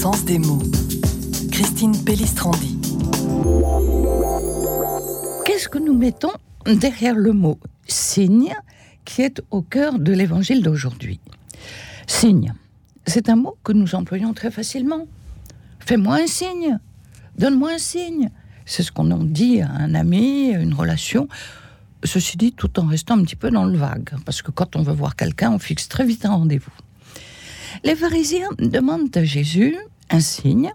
sens des mots. Christine Pellistrandi. Qu'est-ce que nous mettons derrière le mot signe qui est au cœur de l'évangile d'aujourd'hui? Signe, c'est un mot que nous employons très facilement. Fais-moi un signe, donne-moi un signe. C'est ce qu'on en dit à un ami, à une relation. Ceci dit, tout en restant un petit peu dans le vague, parce que quand on veut voir quelqu'un, on fixe très vite un rendez-vous. Les pharisiens demandent à Jésus un signe.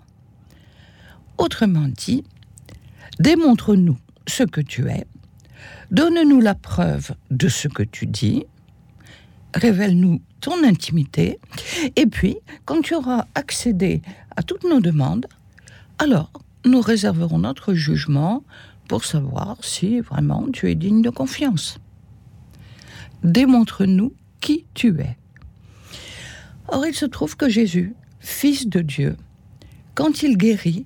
Autrement dit, démontre-nous ce que tu es, donne-nous la preuve de ce que tu dis, révèle-nous ton intimité, et puis, quand tu auras accédé à toutes nos demandes, alors nous réserverons notre jugement pour savoir si vraiment tu es digne de confiance. Démontre-nous qui tu es. Or, il se trouve que Jésus, Fils de Dieu, quand il guérit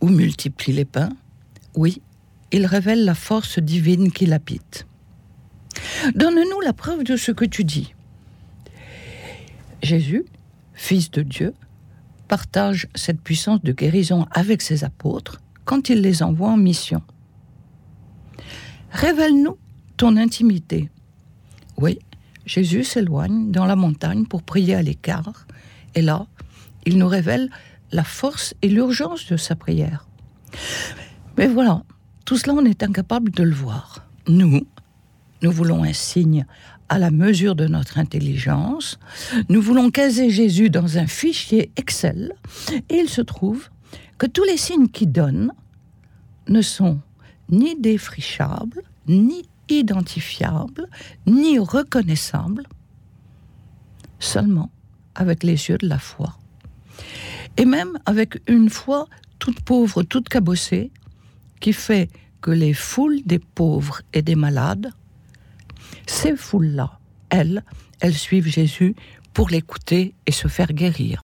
ou multiplie les pains, oui, il révèle la force divine qui l'habite. Donne-nous la preuve de ce que tu dis. Jésus, Fils de Dieu, partage cette puissance de guérison avec ses apôtres quand il les envoie en mission. Révèle-nous ton intimité. Oui, Jésus s'éloigne dans la montagne pour prier à l'écart, et là, il nous révèle la force et l'urgence de sa prière. Mais voilà, tout cela, on est incapable de le voir. Nous, nous voulons un signe à la mesure de notre intelligence. Nous voulons caser Jésus dans un fichier Excel, et il se trouve que tous les signes qu'il donne ne sont ni défrichables, ni identifiable, ni reconnaissable, seulement avec les yeux de la foi. Et même avec une foi toute pauvre, toute cabossée, qui fait que les foules des pauvres et des malades, ces foules-là, elles, elles suivent Jésus pour l'écouter et se faire guérir.